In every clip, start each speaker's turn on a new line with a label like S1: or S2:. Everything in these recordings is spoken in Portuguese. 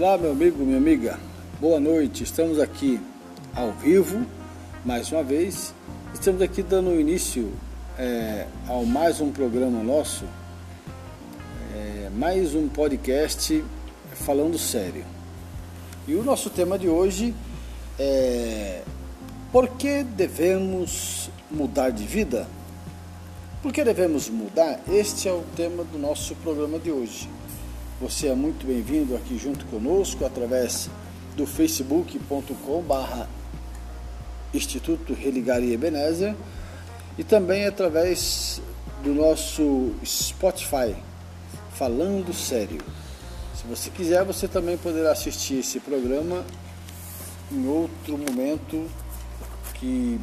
S1: Olá, meu amigo, minha amiga. Boa noite. Estamos aqui ao vivo, mais uma vez. Estamos aqui dando início é, ao mais um programa nosso, é, mais um podcast falando sério. E o nosso tema de hoje é por que devemos mudar de vida? Por que devemos mudar? Este é o tema do nosso programa de hoje. Você é muito bem-vindo aqui junto conosco através do facebook.com barra Instituto Religaria Ebenezer e também através do nosso Spotify, Falando Sério. Se você quiser, você também poderá assistir esse programa em outro momento que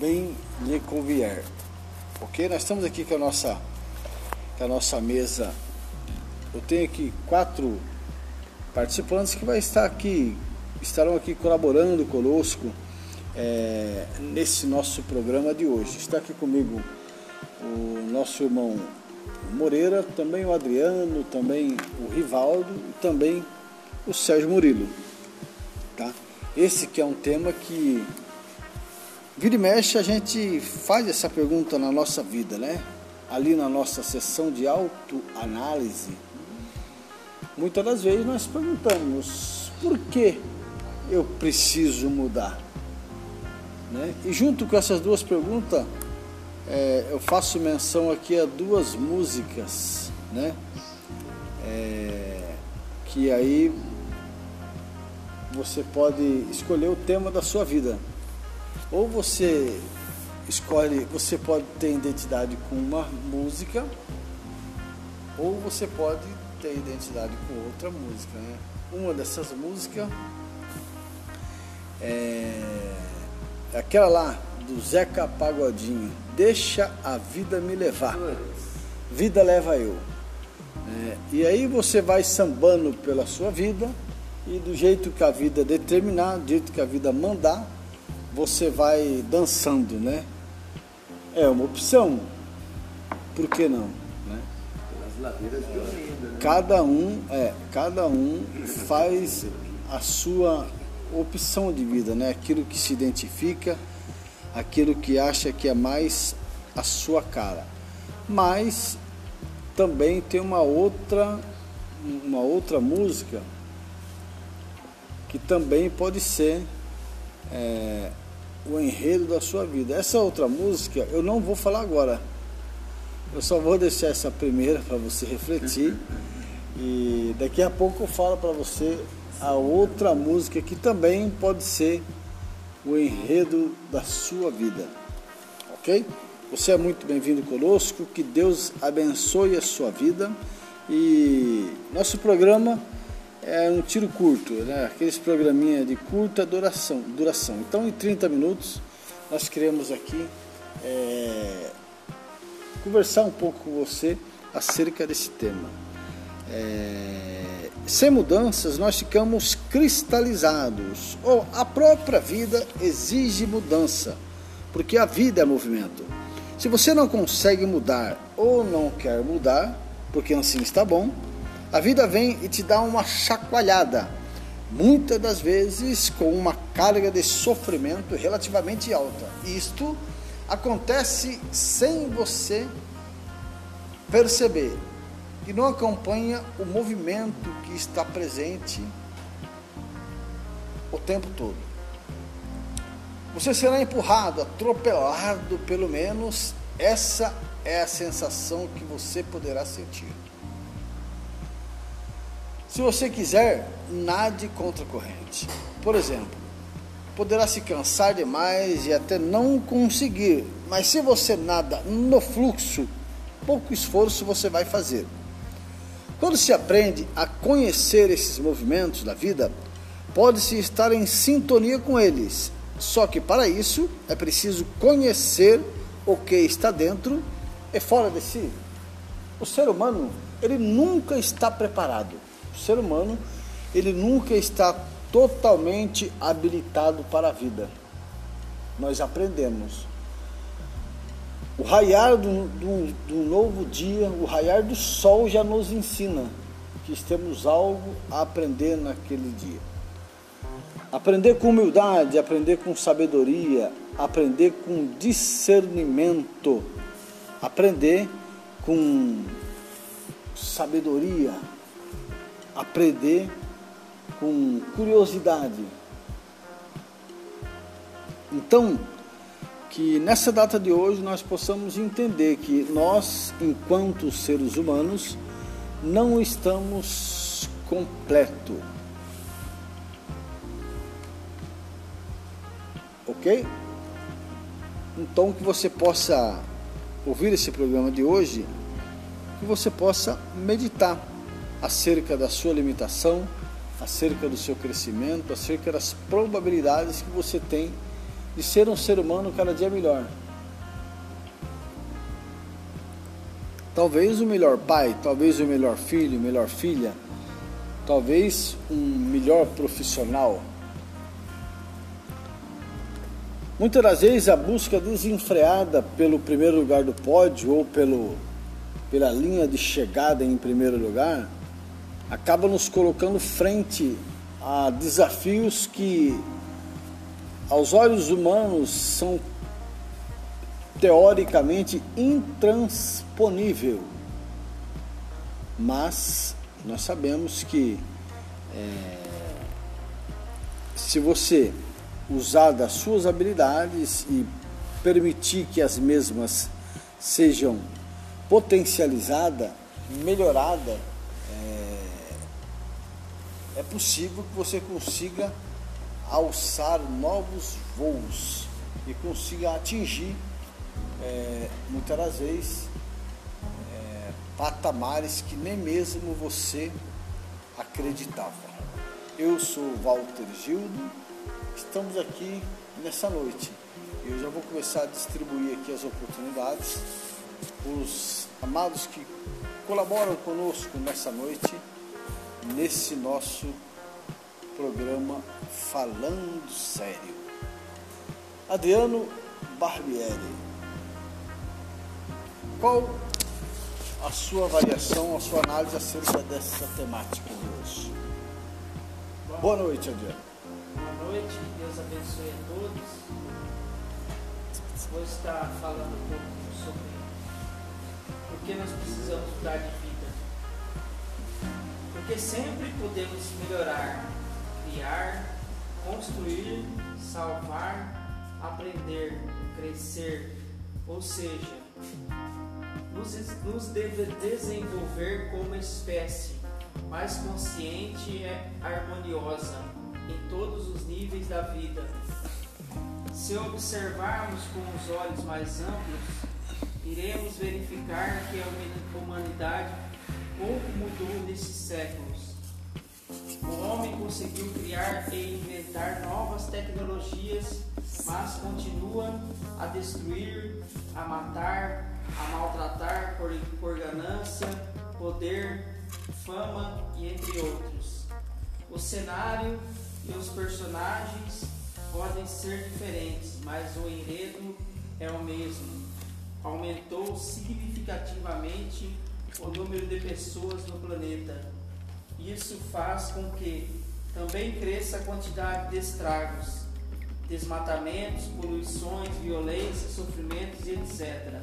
S1: bem lhe convier. Ok? Nós estamos aqui com a nossa, com a nossa mesa eu tenho aqui quatro participantes que vai estar aqui, estarão aqui colaborando conosco é, nesse nosso programa de hoje. Está aqui comigo o nosso irmão Moreira, também o Adriano, também o Rivaldo e também o Sérgio Murilo. Tá? Esse que é um tema que vira e mexe a gente faz essa pergunta na nossa vida, né? Ali na nossa sessão de autoanálise, Muitas das vezes nós perguntamos por que eu preciso mudar? Né? E junto com essas duas perguntas, é, eu faço menção aqui a duas músicas, né? É, que aí você pode escolher o tema da sua vida. Ou você escolhe, você pode ter identidade com uma música, ou você pode ter identidade com outra música. Né? Uma dessas músicas é aquela lá do Zeca Pagodinho, Deixa a Vida Me Levar. Vida leva eu. É, e aí você vai sambando pela sua vida e do jeito que a vida determinar, do jeito que a vida mandar, você vai dançando, né? É uma opção. Por que não? Ladeiras. Cada um, é, cada um faz a sua opção de vida, né? Aquilo que se identifica, aquilo que acha que é mais a sua cara. Mas também tem uma outra uma outra música que também pode ser é, o enredo da sua vida. Essa outra música eu não vou falar agora. Eu só vou deixar essa primeira para você refletir. E daqui a pouco eu falo para você a outra música que também pode ser o enredo da sua vida. Ok? Você é muito bem-vindo conosco, que Deus abençoe a sua vida. E nosso programa é um tiro curto, né? aqueles programinha de curta duração. duração. Então, em 30 minutos, nós queremos aqui é, conversar um pouco com você acerca desse tema. É, sem mudanças, nós ficamos cristalizados. Ou a própria vida exige mudança, porque a vida é movimento. Se você não consegue mudar ou não quer mudar, porque assim está bom, a vida vem e te dá uma chacoalhada, muitas das vezes com uma carga de sofrimento relativamente alta. Isto acontece sem você perceber e não acompanha o movimento que está presente o tempo todo. Você será empurrado, atropelado, pelo menos essa é a sensação que você poderá sentir. Se você quiser, nade contra a corrente. Por exemplo, poderá se cansar demais e até não conseguir, mas se você nada no fluxo, pouco esforço você vai fazer. Quando se aprende a conhecer esses movimentos da vida, pode-se estar em sintonia com eles. Só que para isso é preciso conhecer o que está dentro e fora de si. O ser humano, ele nunca está preparado. O ser humano, ele nunca está totalmente habilitado para a vida. Nós aprendemos. O raiar do, do, do novo dia, o raiar do sol já nos ensina que temos algo a aprender naquele dia. Aprender com humildade, aprender com sabedoria, aprender com discernimento, aprender com sabedoria, aprender com curiosidade. Então, que nessa data de hoje nós possamos entender que nós, enquanto seres humanos, não estamos completo. Ok? Então que você possa ouvir esse programa de hoje, que você possa meditar acerca da sua limitação, acerca do seu crescimento, acerca das probabilidades que você tem de ser um ser humano cada dia melhor. Talvez o melhor pai, talvez o melhor filho, melhor filha, talvez um melhor profissional. Muitas das vezes a busca desenfreada pelo primeiro lugar do pódio ou pelo, pela linha de chegada em primeiro lugar acaba nos colocando frente a desafios que aos olhos humanos são teoricamente intransponível. Mas nós sabemos que é, se você usar das suas habilidades e permitir que as mesmas sejam potencializadas, melhoradas, é, é possível que você consiga alçar novos voos e consiga atingir é, muitas das vezes é, patamares que nem mesmo você acreditava. Eu sou Walter Gildo, estamos aqui nessa noite. Eu já vou começar a distribuir aqui as oportunidades. Os amados que colaboram conosco nessa noite, nesse nosso programa Falando Sério. Adriano Barbieri. Qual a sua avaliação, a sua análise acerca dessa temática de hoje? Boa noite, Adriano.
S2: Boa noite, Deus abençoe a todos. Vou estar falando um pouco sobre por que nós precisamos mudar de. Porque sempre podemos melhorar, criar, construir, salvar, aprender, crescer, ou seja, nos, nos deve desenvolver como espécie mais consciente e harmoniosa em todos os níveis da vida. Se observarmos com os olhos mais amplos, iremos verificar que a humanidade pouco mudou nesses séculos. O homem conseguiu criar e inventar novas tecnologias, mas continua a destruir, a matar, a maltratar por, por ganância, poder, fama e entre outros. O cenário e os personagens podem ser diferentes, mas o enredo é o mesmo. Aumentou significativamente o número de pessoas no planeta. Isso faz com que também cresça a quantidade de estragos, desmatamentos, poluições, violência, sofrimentos e etc.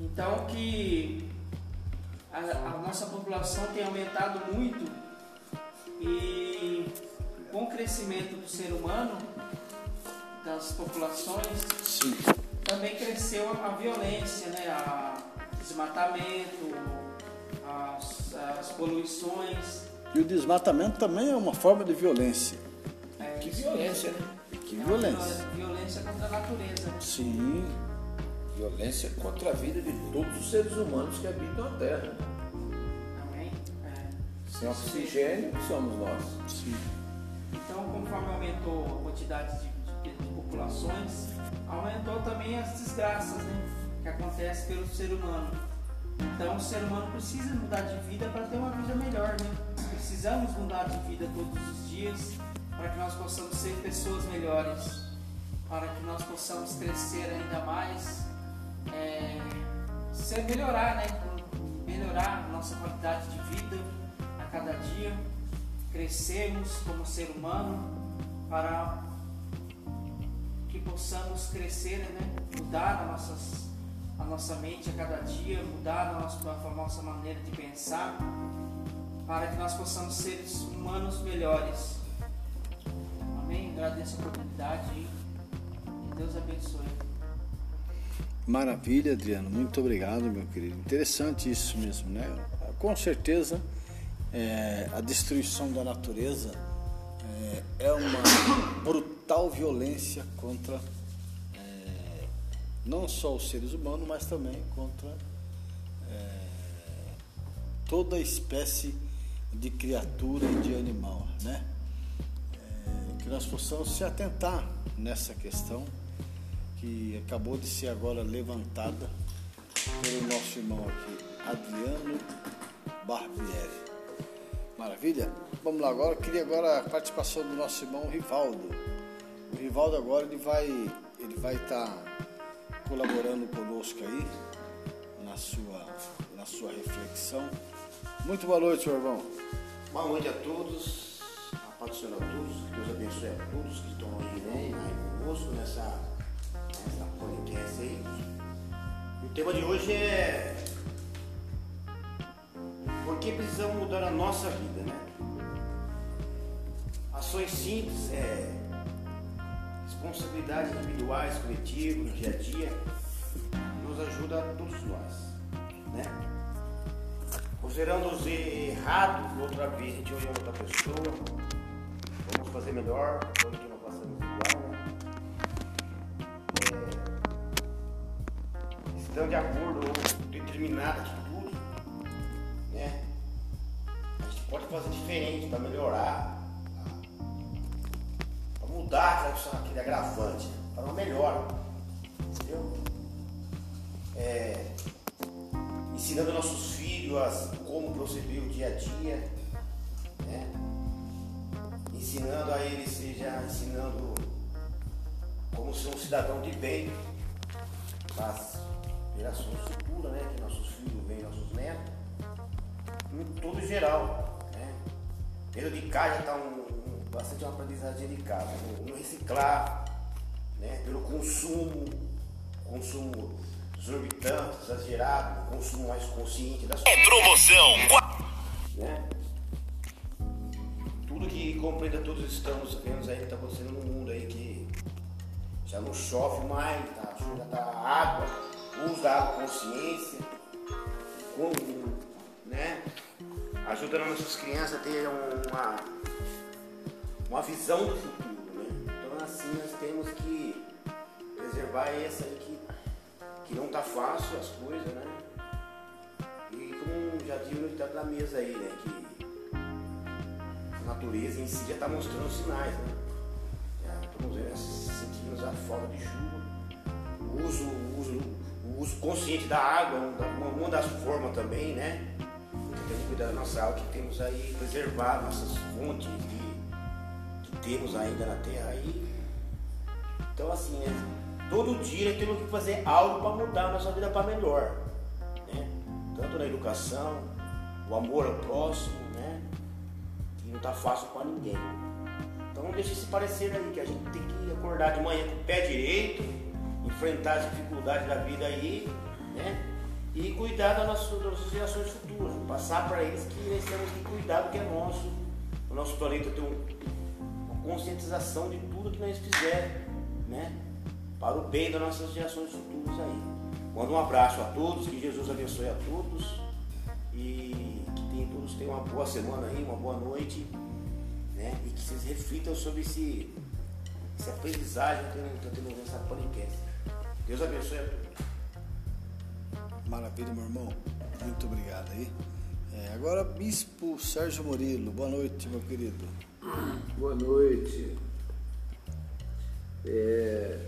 S2: Então que a, a nossa população tem aumentado muito e com o crescimento do ser humano, das populações,
S1: Sim.
S2: também cresceu a, a violência, né? A desmatamento, as, as poluições.
S1: E o desmatamento também é uma forma de violência.
S2: É,
S3: Que violência, né?
S1: Que
S2: É
S1: violência.
S2: Violência contra a natureza.
S1: Sim,
S3: Violência contra a vida de todos os seres humanos que habitam a Terra.
S2: Amém? É.
S3: Sem oxigênio, somos nós.
S1: sim.
S2: Então, conforme aumentou a quantidade de, de- de populações, aumentou também as desgraças né, que acontecem pelo ser humano. Então, o ser humano precisa mudar de vida para ter uma vida melhor. Né? Precisamos mudar de vida todos os dias para que nós possamos ser pessoas melhores, para que nós possamos crescer ainda mais, é, ser melhorar, né? melhorar a nossa qualidade de vida, cada dia crescermos como ser humano, para que possamos crescer, né? mudar a, nossas, a nossa mente a cada dia, mudar a nossa, a nossa maneira de pensar, para que nós possamos ser humanos melhores. Amém? Agradeço a oportunidade e Deus abençoe.
S1: Maravilha, Adriano. Muito obrigado, meu querido. Interessante isso mesmo, né? Com certeza, é, a destruição da natureza é, é uma brutal violência contra é, não só os seres humanos, mas também contra é, toda espécie de criatura e de animal, né? É, que nós possamos se atentar nessa questão que acabou de ser agora levantada pelo nosso irmão aqui, Adriano Barbieri. Maravilha? Vamos lá agora, queria agora a participação do nosso irmão Rivaldo. O Rivaldo agora ele vai ele vai estar tá colaborando conosco aí na sua na sua reflexão. Muito boa noite, meu irmão.
S4: Boa noite a todos, a paz do Senhor a todos, que Deus abençoe a todos que estão aí, né, conosco nessa, nessa podcast aí. O tema de hoje é por que precisamos mudar a nossa vida, né? Ações simples, é, responsabilidades individuais, coletivas, no dia a dia, nos ajuda a todos nós, né? Considerando-os errado, outra vez a gente olha outra pessoa, vamos fazer melhor, vamos que não passamos igual, né? É, estando de acordo ou determinada atitude, né? A gente pode fazer diferente para melhorar, mudar aquele agravante, para uma melhora, entendeu? É, ensinando nossos filhos a, como proceder o dia a dia, né? ensinando a eles, seja ensinando como ser um cidadão de bem para as gerações futuras, né? que nossos filhos vêm, nossos netos, em todo geral. Né? Dentro de casa está um, bastante uma aprendizagem de casa, no, no reciclar, né? pelo consumo, consumo exorbitante, exagerado, consumo mais consciente das
S5: É promoção!
S4: Né? Tudo que compreenda todos estamos vendo aí que está acontecendo no mundo aí que já não chove mais, tá, já tá água, uso da água consciência, com, né? Ajudando nossas crianças a ter uma, uma visão do futuro, né? Então assim nós temos que preservar essa aí que que não tá fácil as coisas, né? E como já tive no ditado da mesa aí, né? Que a natureza em si já está mostrando sinais, né? Já estamos vendo, sentimos a falta de chuva, o uso, o uso, o uso consciente da água, uma, uma das formas também, né? Temos que cuidar da nossa água, que temos aí, preservar nossas fontes de, temos ainda na terra aí. Então assim, né? todo dia temos que fazer algo para mudar a nossa vida para melhor. Né? Tanto na educação, o amor ao próximo, né? que não está fácil para ninguém. Então não deixe se parecer aí que a gente tem que acordar de manhã com o pé direito, enfrentar as dificuldades da vida aí, né? E cuidar das nossas, das nossas gerações futuras, passar para eles que nós temos que cuidar do que é nosso. O nosso planeta tem uma conscientização de tudo que nós fizermos, né? para o bem das nossas gerações futuras aí. Mando um abraço a todos, que Jesus abençoe a todos e que todos tenham uma boa semana aí, uma boa noite, né? E que vocês reflitam sobre esse, essa aprendizagem que eu estou tendo nessa podcast. Deus abençoe a todos.
S1: Maravilha, meu irmão. Muito obrigado aí. É, agora, Bispo Sérgio Murilo. Boa noite, meu querido.
S3: Boa noite. É,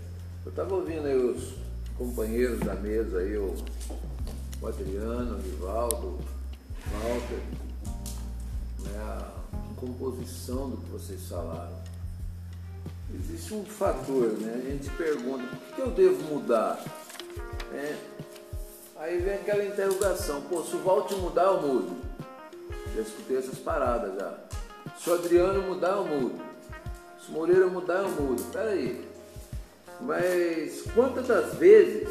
S3: eu estava ouvindo aí os companheiros da mesa aí, o, o Adriano, o Rivaldo, o Walter, né, a composição do que vocês falaram. Existe um fator, né? A gente pergunta, por que eu devo mudar? Né? Aí vem aquela interrogação, pô, se o Walter mudar, eu mudo. Já escutei essas paradas já. Se o Adriano mudar, eu mudo. Se o Moreira mudar, eu mudo. Peraí. Mas quantas das vezes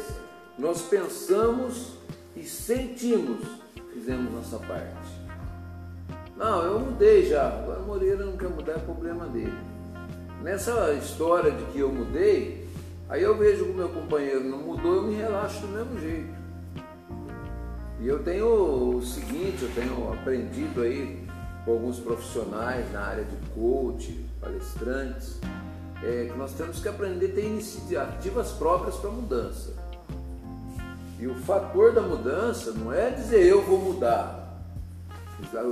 S3: nós pensamos e sentimos fizemos nossa parte? Não, eu mudei já. Agora o Moreira não quer mudar, é problema dele. Nessa história de que eu mudei, aí eu vejo que o meu companheiro não mudou, eu me relaxo do mesmo jeito. E eu tenho o seguinte, eu tenho aprendido aí com alguns profissionais na área de coach, palestrantes, é, que nós temos que aprender a ter iniciativas próprias para mudança. E o fator da mudança não é dizer eu vou mudar.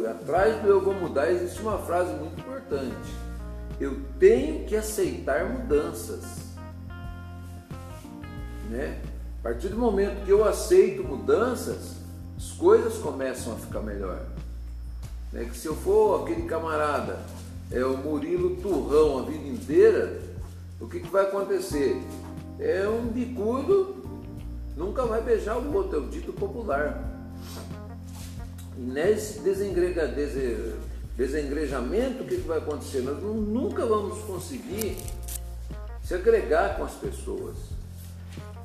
S3: Atrás do eu vou mudar existe uma frase muito importante. Eu tenho que aceitar mudanças. Né? A partir do momento que eu aceito mudanças, as coisas começam a ficar melhor. Né? Que se eu for aquele camarada, é o Murilo Turrão a vida inteira, o que, que vai acontecer? É um bicudo, nunca vai beijar o outro, é o dito popular. E nesse desengrega, desengrejamento, o que, que vai acontecer? Nós nunca vamos conseguir se agregar com as pessoas.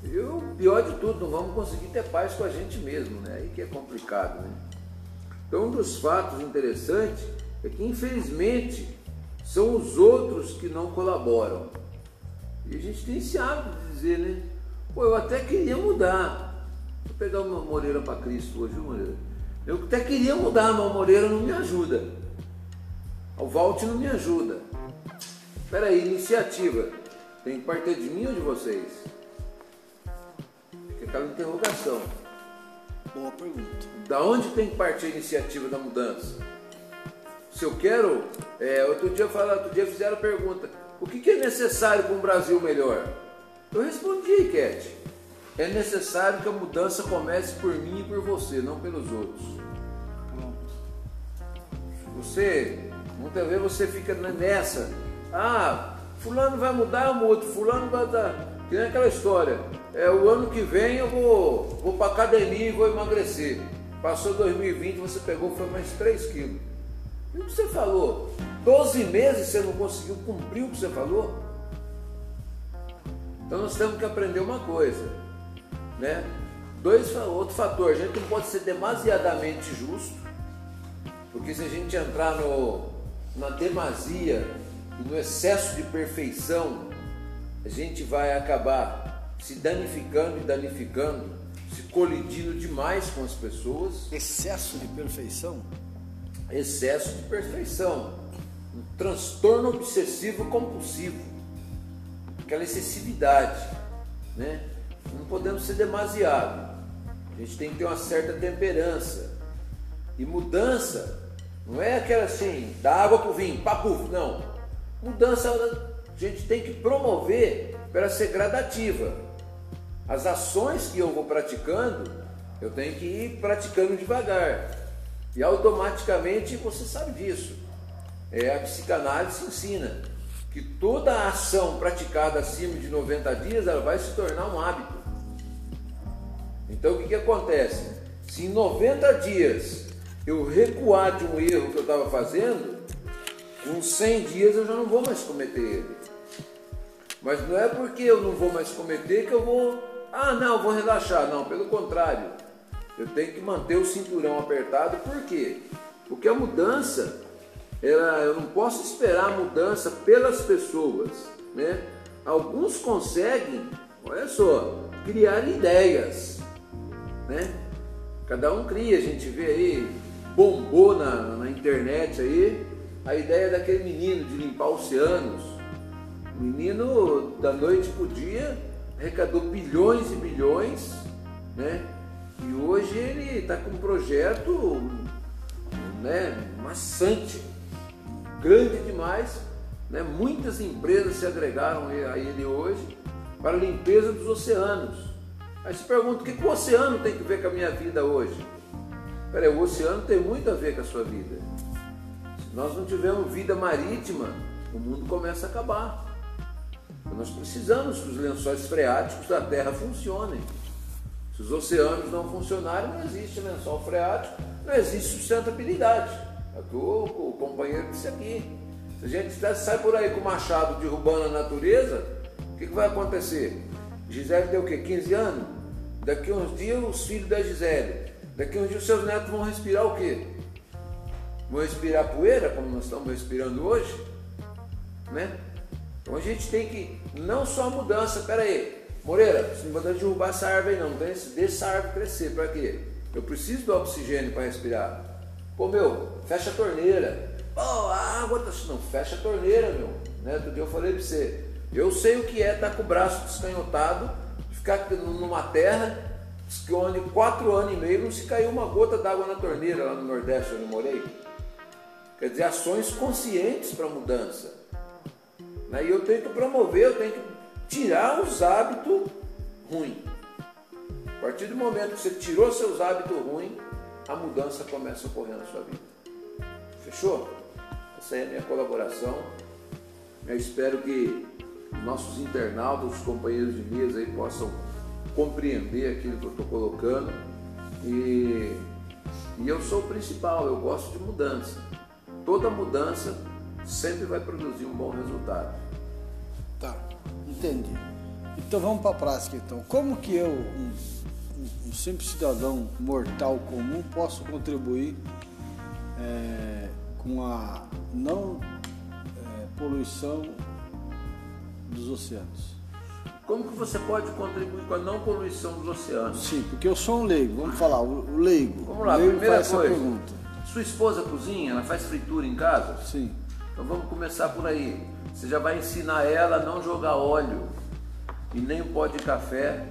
S3: E o pior de tudo, não vamos conseguir ter paz com a gente mesmo, né? Aí que é complicado, né? Então, um dos fatos interessantes é que, infelizmente, são os outros que não colaboram. E a gente tem esse hábito de dizer, né? Pô, eu até queria mudar. Vou pegar uma Moreira para Cristo hoje, Moreira. Eu até queria mudar, mas o Moreira não me ajuda. O Valt não me ajuda. Espera aí, iniciativa. Tem que partir de mim ou de vocês? Fica aquela interrogação.
S1: Boa pergunta.
S3: Da onde tem que partir a iniciativa da mudança? Se eu quero, é, outro dia falaram, outro dia fizeram a pergunta, o que, que é necessário para um Brasil melhor? Eu respondi, Cat. É necessário que a mudança comece por mim e por você, não pelos outros. Você, muitas vezes você fica nessa, ah, fulano vai mudar, o outro, fulano vai dar. Tem aquela história, é o ano que vem eu vou, vou para academia e vou emagrecer. Passou 2020, você pegou, foi mais 3 quilos. E o que você falou? 12 meses você não conseguiu cumprir o que você falou? Então nós temos que aprender uma coisa, né? Dois, outro fator, a gente não pode ser demasiadamente justo, porque se a gente entrar no, na demasia e no excesso de perfeição, a gente vai acabar se danificando e danificando, se colidindo demais com as pessoas.
S1: Excesso de perfeição?
S3: excesso de perfeição, um transtorno obsessivo compulsivo, aquela excessividade, né? Não podemos ser demasiado. A gente tem que ter uma certa temperança. E mudança não é aquela assim, da água para o vinho, papo, não. Mudança a gente tem que promover para ser gradativa. As ações que eu vou praticando, eu tenho que ir praticando devagar. E automaticamente você sabe disso. É, a psicanálise ensina que toda ação praticada acima de 90 dias ela vai se tornar um hábito. Então o que, que acontece? Se em 90 dias eu recuar de um erro que eu estava fazendo, com 100 dias eu já não vou mais cometer ele. Mas não é porque eu não vou mais cometer que eu vou, ah não, vou relaxar. Não, pelo contrário. Eu tenho que manter o cinturão apertado, por quê? Porque a mudança, ela, eu não posso esperar a mudança pelas pessoas, né? Alguns conseguem, olha só, criar ideias, né? Cada um cria, a gente vê aí, bombou na, na internet aí, a ideia daquele menino de limpar oceanos. O menino, da noite para o dia, arrecadou bilhões e bilhões, né? E hoje ele está com um projeto né, maçante, grande demais. Né? Muitas empresas se agregaram a ele hoje para a limpeza dos oceanos. Aí se pergunta, o que, que o oceano tem que ver com a minha vida hoje? Peraí, o oceano tem muito a ver com a sua vida. Se nós não tivermos vida marítima, o mundo começa a acabar. Nós precisamos que os lençóis freáticos da Terra funcionem. Se os oceanos não funcionarem, não existe lençol freático, não existe sustentabilidade. É que o, companheiro disse aqui. Se a gente sai por aí com o machado derrubando a natureza, o que, que vai acontecer? Gisele deu o quê? 15 anos? Daqui uns dias os filhos da Gisele. Daqui uns dias os seus netos vão respirar o quê? Vão respirar poeira, como nós estamos respirando hoje? Né? Então a gente tem que, não só a mudança, pera aí, Moreira, você não vai derrubar essa árvore aí não, deixa, deixa essa árvore crescer, para quê? Eu preciso do oxigênio para respirar. Pô, meu, fecha a torneira. Pô, a água tá. Não, fecha a torneira, meu. Né? Dia eu falei para você. Eu sei o que é estar tá com o braço descanhotado, ficar numa terra onde quatro anos e meio não se caiu uma gota d'água na torneira lá no Nordeste onde eu morei. Quer dizer, ações conscientes para mudança. Né? E eu tenho que promover, eu tenho que tirar os hábitos ruins. A partir do momento que você tirou seus hábitos ruins, a mudança começa a ocorrer na sua vida. Fechou? Essa é a minha colaboração. Eu espero que nossos internautas, os companheiros de mesa aí possam compreender aquilo que eu estou colocando. E, e eu sou o principal, eu gosto de mudança. Toda mudança sempre vai produzir um bom resultado.
S1: Tá, entendi. Então vamos para a prática então. Como que eu, um, um, simples cidadão mortal comum, posso contribuir é, com a não é, poluição dos oceanos?
S3: Como que você pode contribuir com a não poluição dos oceanos?
S1: Sim, porque eu sou um leigo, vamos falar, o leigo.
S3: Vamos lá,
S1: leigo
S3: primeira coisa. Pergunta. Sua esposa cozinha, ela faz fritura em casa?
S1: Sim.
S3: Então vamos começar por aí. Você já vai ensinar ela a não jogar óleo e nem pó de café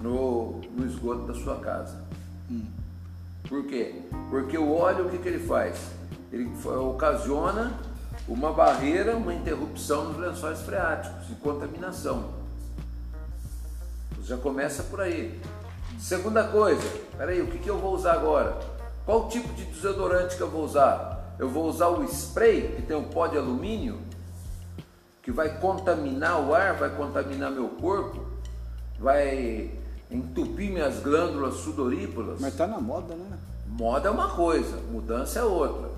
S3: no, no esgoto da sua casa. Hum. Por quê? Porque o óleo, o que, que ele faz? Ele ocasiona uma barreira, uma interrupção nos lençóis freáticos e contaminação. Já começa por aí. Segunda coisa, peraí, o que, que eu vou usar agora? Qual tipo de desodorante que eu vou usar? Eu vou usar o spray, que tem um pó de alumínio, que vai contaminar o ar, vai contaminar meu corpo, vai entupir minhas glândulas sudoríparas.
S1: Mas tá na moda, né?
S3: Moda é uma coisa, mudança é outra.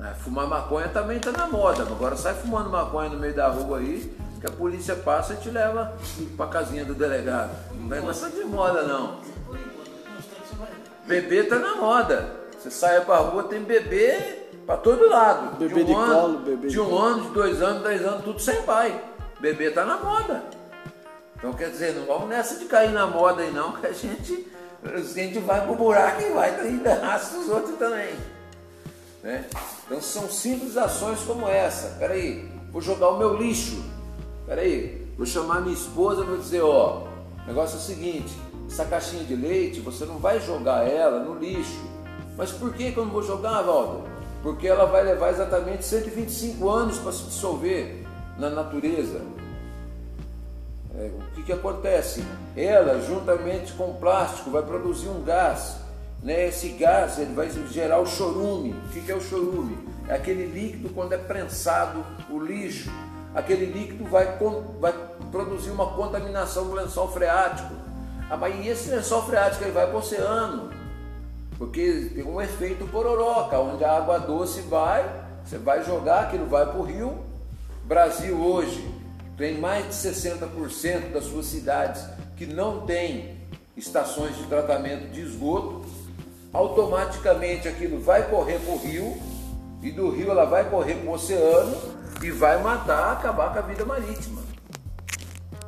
S3: É, fumar maconha também está na moda. Agora sai fumando maconha no meio da rua aí, que a polícia passa e te leva para casinha do delegado. Não vai mais de moda não. Bebê tá na moda. Você sai pra rua, tem bebê para todo lado.
S1: Bebê de, um de
S3: ano,
S1: colo, bebê
S3: de
S1: um
S3: ano, de dois anos, dez anos, tudo sem pai. Bebê tá na moda. Então quer dizer, não vamos nessa de cair na moda aí não, que a gente, a gente vai pro buraco e vai ainda arrasta os outros também. Né? Então são simples ações como essa. Peraí, vou jogar o meu lixo. Peraí, vou chamar minha esposa e vou dizer, ó, o negócio é o seguinte, essa caixinha de leite, você não vai jogar ela no lixo mas por que, que eu não vou jogar, Walter? Porque ela vai levar exatamente 125 anos para se dissolver na natureza. É, o que, que acontece? Ela, juntamente com o plástico, vai produzir um gás. Né? Esse gás ele vai gerar o chorume. O que, que é o chorume? É aquele líquido quando é prensado, o lixo. Aquele líquido vai, vai produzir uma contaminação do lençol freático. Ah, mas e esse lençol freático ele vai para o oceano? Porque tem um efeito pororoca, onde a água doce vai, você vai jogar, aquilo vai para o rio. Brasil hoje tem mais de 60% das suas cidades que não tem estações de tratamento de esgoto. Automaticamente aquilo vai correr para o rio e do rio ela vai correr para o oceano e vai matar, acabar com a vida marítima.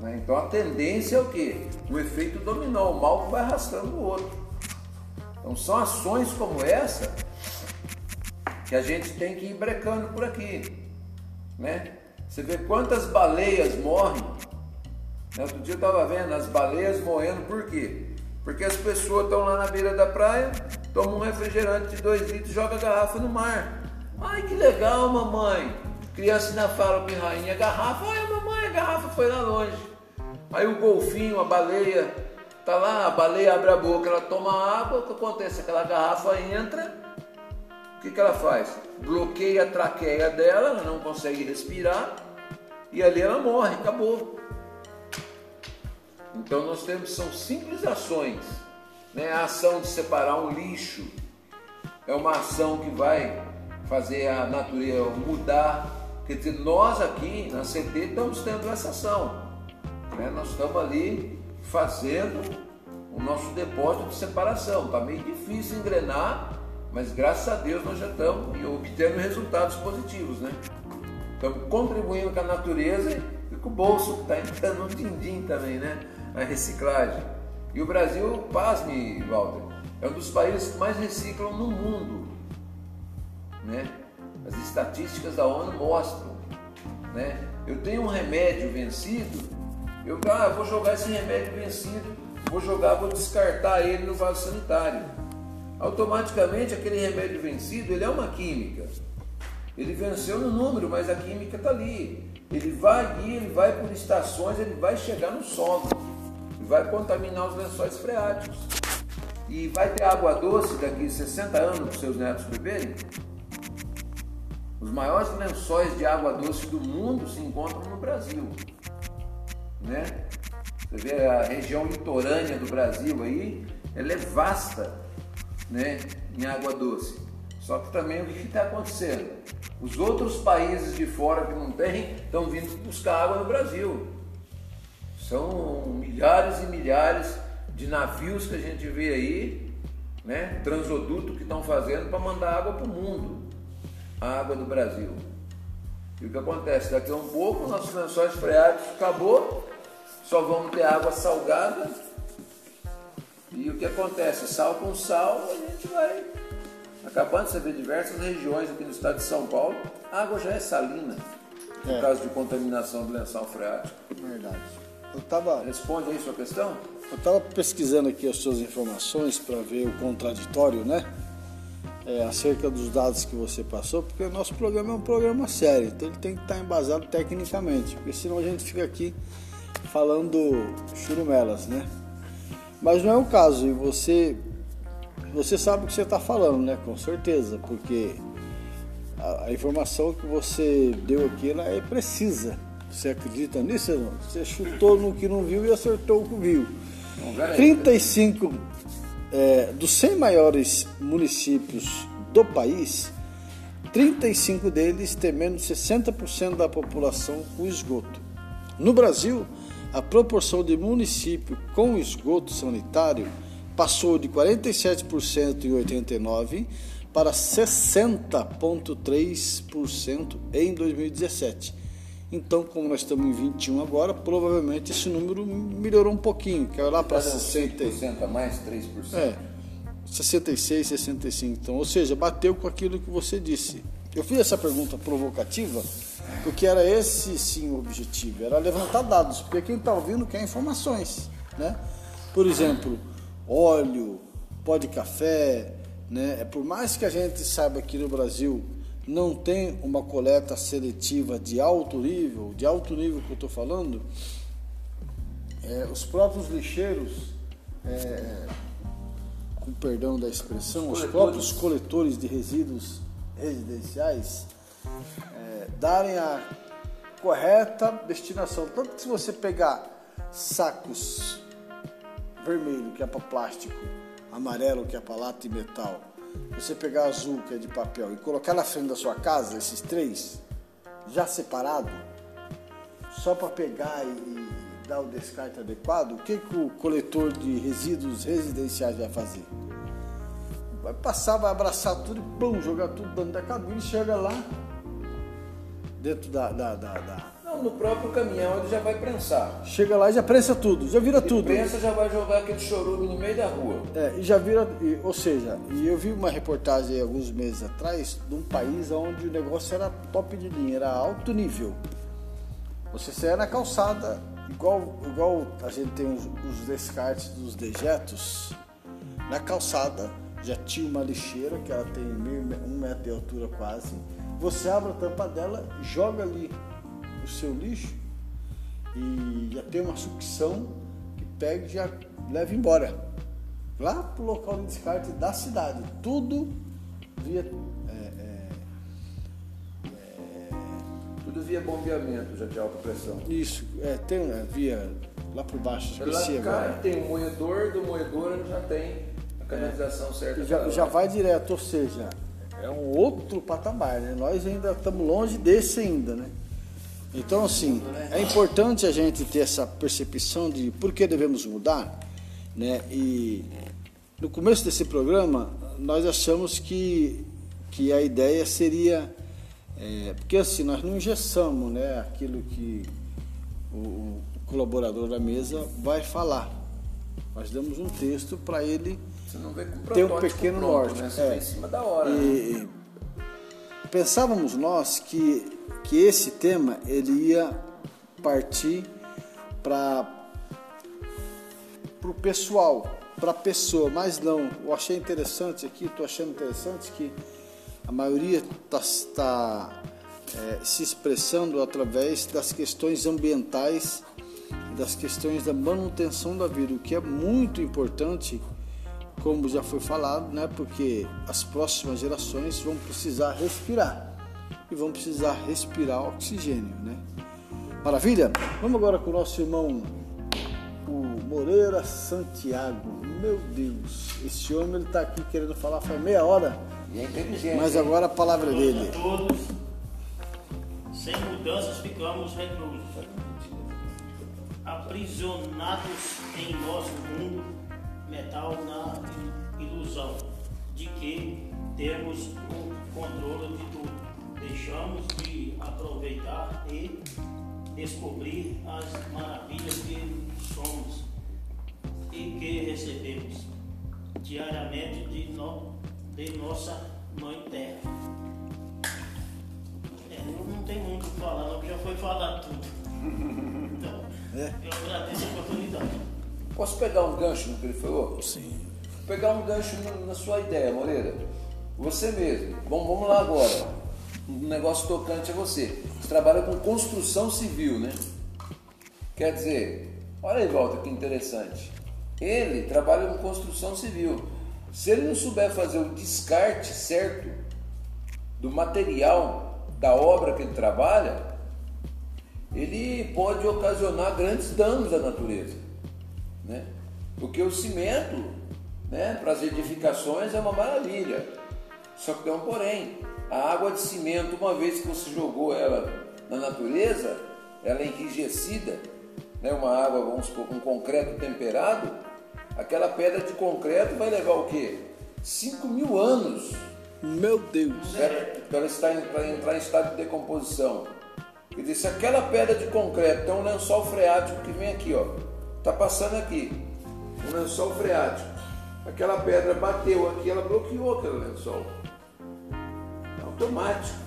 S3: Né? Então a tendência é o quê? O efeito dominó, o mal vai arrastando o outro. Então são ações como essa que a gente tem que ir brecando por aqui. Né? Você vê quantas baleias morrem. Né? Outro dia eu estava vendo as baleias morrendo por quê? Porque as pessoas estão lá na beira da praia, tomam um refrigerante de 2 litros e jogam a garrafa no mar. Ai que legal, mamãe. Criança ainda fala rainha, garrafa, ai mamãe, a garrafa foi lá longe. Aí o golfinho, a baleia, Tá lá, a baleia abre a boca, ela toma água, o que acontece? Aquela garrafa entra, o que, que ela faz? Bloqueia a traqueia dela, ela não consegue respirar e ali ela morre, acabou. Então nós temos, são simples ações, né? a ação de separar um lixo, é uma ação que vai fazer a natureza mudar. Quer dizer, nós aqui na CT estamos tendo essa ação. Né? Nós estamos ali fazendo o nosso depósito de separação. Está meio difícil engrenar, mas graças a Deus nós já estamos obtendo resultados positivos. Né? Estamos contribuindo com a natureza e com o bolso está entrando no din-din também, né? A reciclagem. E o Brasil, pasme, Walter, é um dos países que mais reciclam no mundo. Né? As estatísticas da ONU mostram. Né? Eu tenho um remédio vencido, eu ah, vou jogar esse remédio vencido, vou jogar, vou descartar ele no vaso sanitário. Automaticamente aquele remédio vencido, ele é uma química. Ele venceu no número, mas a química está ali. Ele vai ali, ele vai por estações, ele vai chegar no solo e vai contaminar os lençóis freáticos. E vai ter água doce daqui 60 anos para os seus netos beberem? Os maiores lençóis de água doce do mundo se encontram no Brasil. Né? Você vê a região litorânea do Brasil aí, ela é vasta né, em água doce. Só que também o que está acontecendo? Os outros países de fora que não têm estão vindo buscar água no Brasil. São milhares e milhares de navios que a gente vê aí, né, transoduto que estão fazendo para mandar água para o mundo, a água do Brasil. E o que acontece? Daqui a um pouco nossos lençóis freáticos acabou, só vamos ter água salgada. E o que acontece? Sal com sal, a gente vai acabando. Você vê diversas regiões aqui no estado de São Paulo, a água já é salina, por
S1: É.
S3: causa de contaminação do lençol freático.
S1: Verdade. Eu estava
S3: Responde aí sua questão?
S1: eu tava pesquisando aqui as suas informações para ver o contraditório, né? É, acerca dos dados que você passou, porque o nosso programa é um programa sério, então ele tem que estar embasado tecnicamente, porque senão a gente fica aqui falando churumelas, né? Mas não é o caso, e você, você sabe o que você está falando, né? Com certeza, porque a, a informação que você deu aqui ela é precisa. Você acredita nisso ou não? Você chutou no que não viu e acertou o que viu.
S3: Não, peraí.
S1: 35 é, dos 100 maiores municípios do país, 35 deles têm menos de 60% da população com esgoto. No Brasil, a proporção de município com esgoto sanitário passou de 47% em 89 para 60,3% em 2017. Então, como nós estamos em 21 agora, provavelmente esse número melhorou um pouquinho, caiu lá para 60.
S3: 5% a mais, 3%.
S1: É, 66, 65. Então, ou seja, bateu com aquilo que você disse. Eu fiz essa pergunta provocativa porque era esse sim o objetivo, era levantar dados, porque quem está ouvindo quer informações, né? Por exemplo, óleo, pó de café, né? É por mais que a gente saiba que no Brasil não tem uma coleta seletiva de alto nível, de alto nível que eu estou falando, é, os próprios lixeiros é, com perdão da expressão, os,
S3: coletores.
S1: próprios coletores de resíduos residenciais é, darem a correta destinação. Tanto que se você pegar sacos vermelho, que é para plástico, amarelo, que é para lata e metal, você pegar azul, que é de papel, e colocar na frente da sua casa, esses três, já separado, só para pegar e, dar o descarte adequado, o que, que o coletor de resíduos residenciais vai fazer? Vai passar, vai abraçar tudo e pum, jogar tudo dentro da cabine, chega lá, dentro da, da, da- da-
S3: Não, no próprio caminhão ele já vai prensar.
S1: Chega lá e já prensa tudo, já vira
S3: Ele
S1: tudo.
S3: prensa já vai jogar aquele chorume no meio da rua.
S1: É, e já vira, e- ou seja, e eu vi uma reportagem alguns meses atrás de um país onde o negócio era top de linha, era alto nível. Você saia na calçada, igual, igual a gente tem os, os descartes dos dejetos, na calçada já tinha uma lixeira que ela tem meio, me- um metro de altura quase. Você abre a tampa dela, joga ali o seu lixo e já tem uma sucção que pega e já leva embora. Lá pro local de descarte da cidade. Tudo via. é, é,
S3: Tudo via bombeamento já de alta pressão.
S1: isso, é, tem é, via lá por baixo,
S3: Lá
S1: esqueci
S3: cá
S1: agora.
S3: tem um moedor, do moedor já tem a canalização certa.
S1: Já, já
S3: lá.
S1: vai direto, ou seja, é um outro patamar, né? Nós ainda estamos longe desse ainda, né? Então, assim, é importante a gente ter essa percepção de por que devemos mudar, né? E no começo desse programa, nós achamos que, que a ideia seria... é, porque, assim, nós não engessamos, né? Aquilo que o, o colaborador da mesa vai falar. Nós damos um texto para ele
S3: Você não vê com
S1: Tem um pequeno
S3: pronto,
S1: norte,
S3: Né? Você
S1: é.
S3: em cima da hora. né?
S1: E pensávamos nós que, que esse tema ele ia partir para o pessoal, para a pessoa, mas não. Eu achei interessante aqui, estou achando interessante que a maioria está se expressando através das questões ambientais das questões da manutenção da vida, o que é muito importante como já foi falado, né? Porque as próximas gerações vão precisar respirar e vão precisar respirar oxigênio, né? Maravilha? Vamos agora com o nosso irmão o Moreira Santiago. Meu Deus, esse homem ele está aqui querendo falar faz meia hora,
S3: E é inteligente.
S1: mas agora a palavra é dele.
S5: a todos. Sem mudanças ficamos reclusos, aprisionados em nosso mundo metal na ilusão de que temos o controle de tudo. Deixamos de aproveitar e descobrir as maravilhas que somos e que recebemos diariamente de, no- de nossa Mãe Terra. É, não tenho muito o que falar, não, já foi falado tudo. Então, eu agradeço a oportunidade.
S3: Posso pegar um gancho no que ele falou?
S1: Sim.
S3: Pegar um gancho na, sua ideia, Moreira. Você mesmo. Bom, vamos lá agora. Um negócio tocante a você. Você trabalha com construção civil, né? Quer dizer, olha aí, Walter, que interessante. Ele trabalha com construção civil. Se ele não souber fazer o descarte certo do material da obra que ele trabalha, ele pode ocasionar grandes danos à natureza né? Porque o cimento, né, para as edificações é uma maravilha. Só que tem um porém. A água de cimento, uma vez que você jogou ela na natureza, ela é enrijecida, né, uma água, vamos supor, com concreto temperado, aquela pedra de concreto vai levar o quê? 5 mil anos
S1: Meu Deus.
S3: para ela estar, entrar em estado de decomposição. Quer dizer, se aquela pedra de concreto tem um lençol freático que vem aqui, ó, tá passando aqui, um lençol freático. Aquela pedra bateu aqui, ela bloqueou aquele lençol. É automático.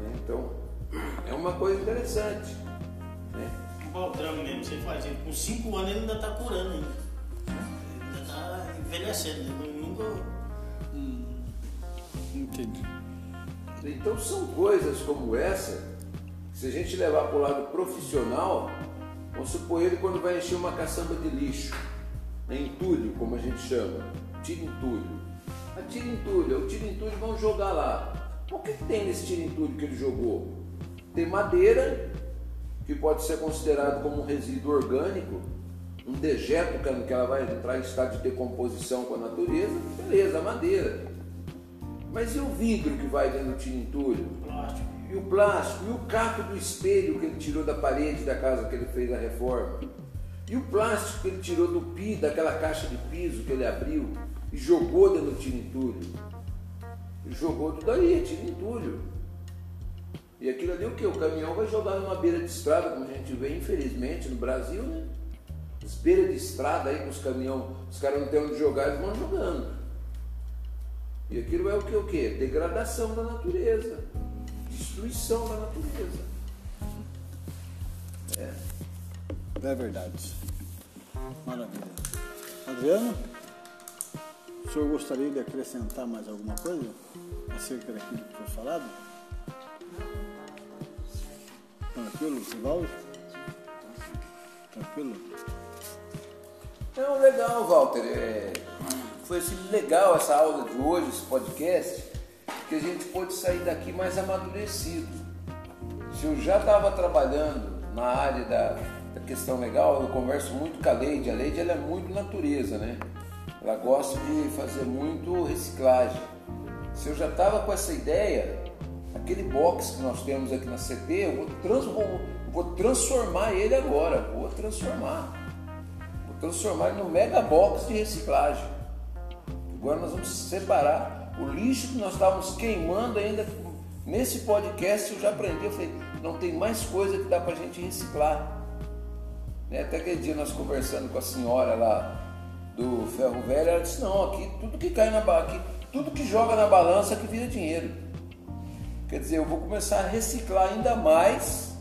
S3: Né? Então, é uma coisa interessante. Né?
S5: O Baltrame mesmo, você faz ele. Com 5 anos ele ainda está curando ainda. Ele ainda está envelhecendo, ele nunca.
S1: Entendi.
S3: Então são coisas como essa, que se a gente levar para o lado profissional, vamos supor ele quando vai encher uma caçamba de lixo, né, entulho, como a gente chama, tira entulho. A tira entulho, o tira entulho vão jogar lá. O que, que tem nesse tira entulho que ele jogou? Tem madeira, que pode ser considerado como um resíduo orgânico, um dejeto que ela vai entrar em estado de decomposição com a natureza, beleza, madeira. Mas e o vidro que vai dentro do tira entulho?
S5: Plástico.
S3: E o plástico, e o caco do espelho que ele tirou da parede da casa que ele fez a reforma. E o plástico que ele tirou do pi, daquela caixa de piso que ele abriu e jogou dentro do entulho. E jogou tudo aí, entulho. E aquilo ali o que? O caminhão vai jogar numa beira de estrada, como a gente vê, infelizmente, no Brasil, né? As beiras de estrada aí com os caminhões, os caras não têm onde jogar, eles vão jogando. E aquilo é o que? O que? Degradação da natureza. Destruição da natureza. É.
S1: É verdade. Maravilha. Adriano, o senhor gostaria de acrescentar mais alguma coisa acerca daquilo que foi falado? Tranquilo, Sivaldo? Tranquilo?
S3: Não, legal, Walter. É, foi assim, legal essa aula de hoje, esse podcast, que a gente pôde sair daqui mais amadurecido. Se eu já estava trabalhando na área da, da questão legal, eu converso muito com a Leide. A Leide ela é muito natureza, né? ela gosta de fazer muito reciclagem. Se eu já estava com essa ideia, aquele box que nós temos aqui na CT, eu vou, trans, vou, vou transformar ele agora, vou transformar. Vou transformar ele no mega box de reciclagem. Agora nós vamos separar o lixo que nós estávamos queimando ainda. Nesse podcast eu já aprendi, eu falei, não tem mais coisa que dá para a gente reciclar. Né? Até aquele dia nós conversando com a senhora lá do ferro velho, ela disse, não, aqui tudo que cai na aqui, tudo que joga na balança que vira dinheiro. Quer dizer, eu vou começar a reciclar ainda mais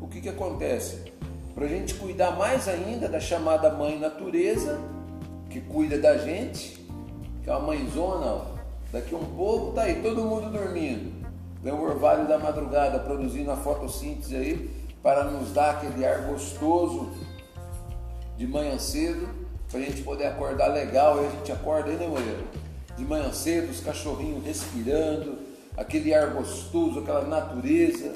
S3: o que, que acontece? Para a gente cuidar mais ainda da chamada mãe natureza, que cuida da gente, que é uma mãezona, daqui um pouco tá aí todo mundo dormindo. Vem o orvalho da madrugada produzindo a fotossíntese aí para nos dar aquele ar gostoso de manhã cedo, para a gente poder acordar legal. Aí a gente acorda aí, né, Moreira? De manhã cedo, os cachorrinhos respirando, aquele ar gostoso, aquela natureza.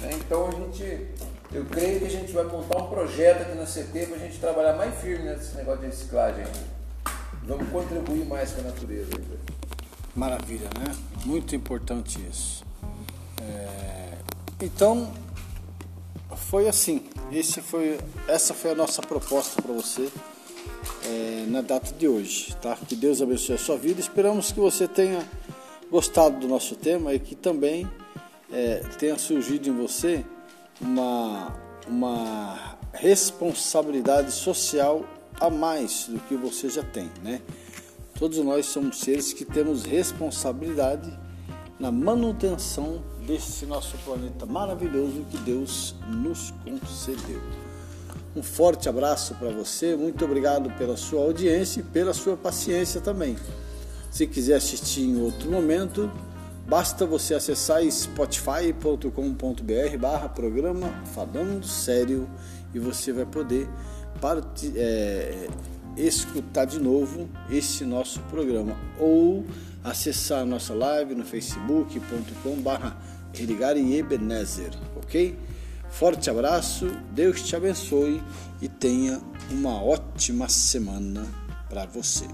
S3: Né? Então a gente, eu creio que a gente vai montar um projeto aqui na CT para a gente trabalhar mais firme nesse negócio de reciclagem. Vamos contribuir mais com a natureza.
S1: Maravilha, né? Muito importante isso. É... Então, foi assim. Esse foi, essa foi a nossa proposta para você é, na data de hoje, tá? Que Deus abençoe a sua vida. Esperamos que você tenha gostado do nosso tema e que também é, tenha surgido em você uma, uma responsabilidade social a mais do que você já tem, né? Todos nós somos seres que temos responsabilidade na manutenção desse nosso planeta maravilhoso que Deus nos concedeu. Um forte abraço para você, muito obrigado pela sua audiência e pela sua paciência também. Se quiser assistir em outro momento, basta você acessar spotify.com.br barra programa Falando Sério e você vai poder é, escutar de novo esse nosso programa ou acessar a nossa live no facebook.com barra Ebenezer, ok? Forte abraço, Deus te abençoe e tenha uma ótima semana para você.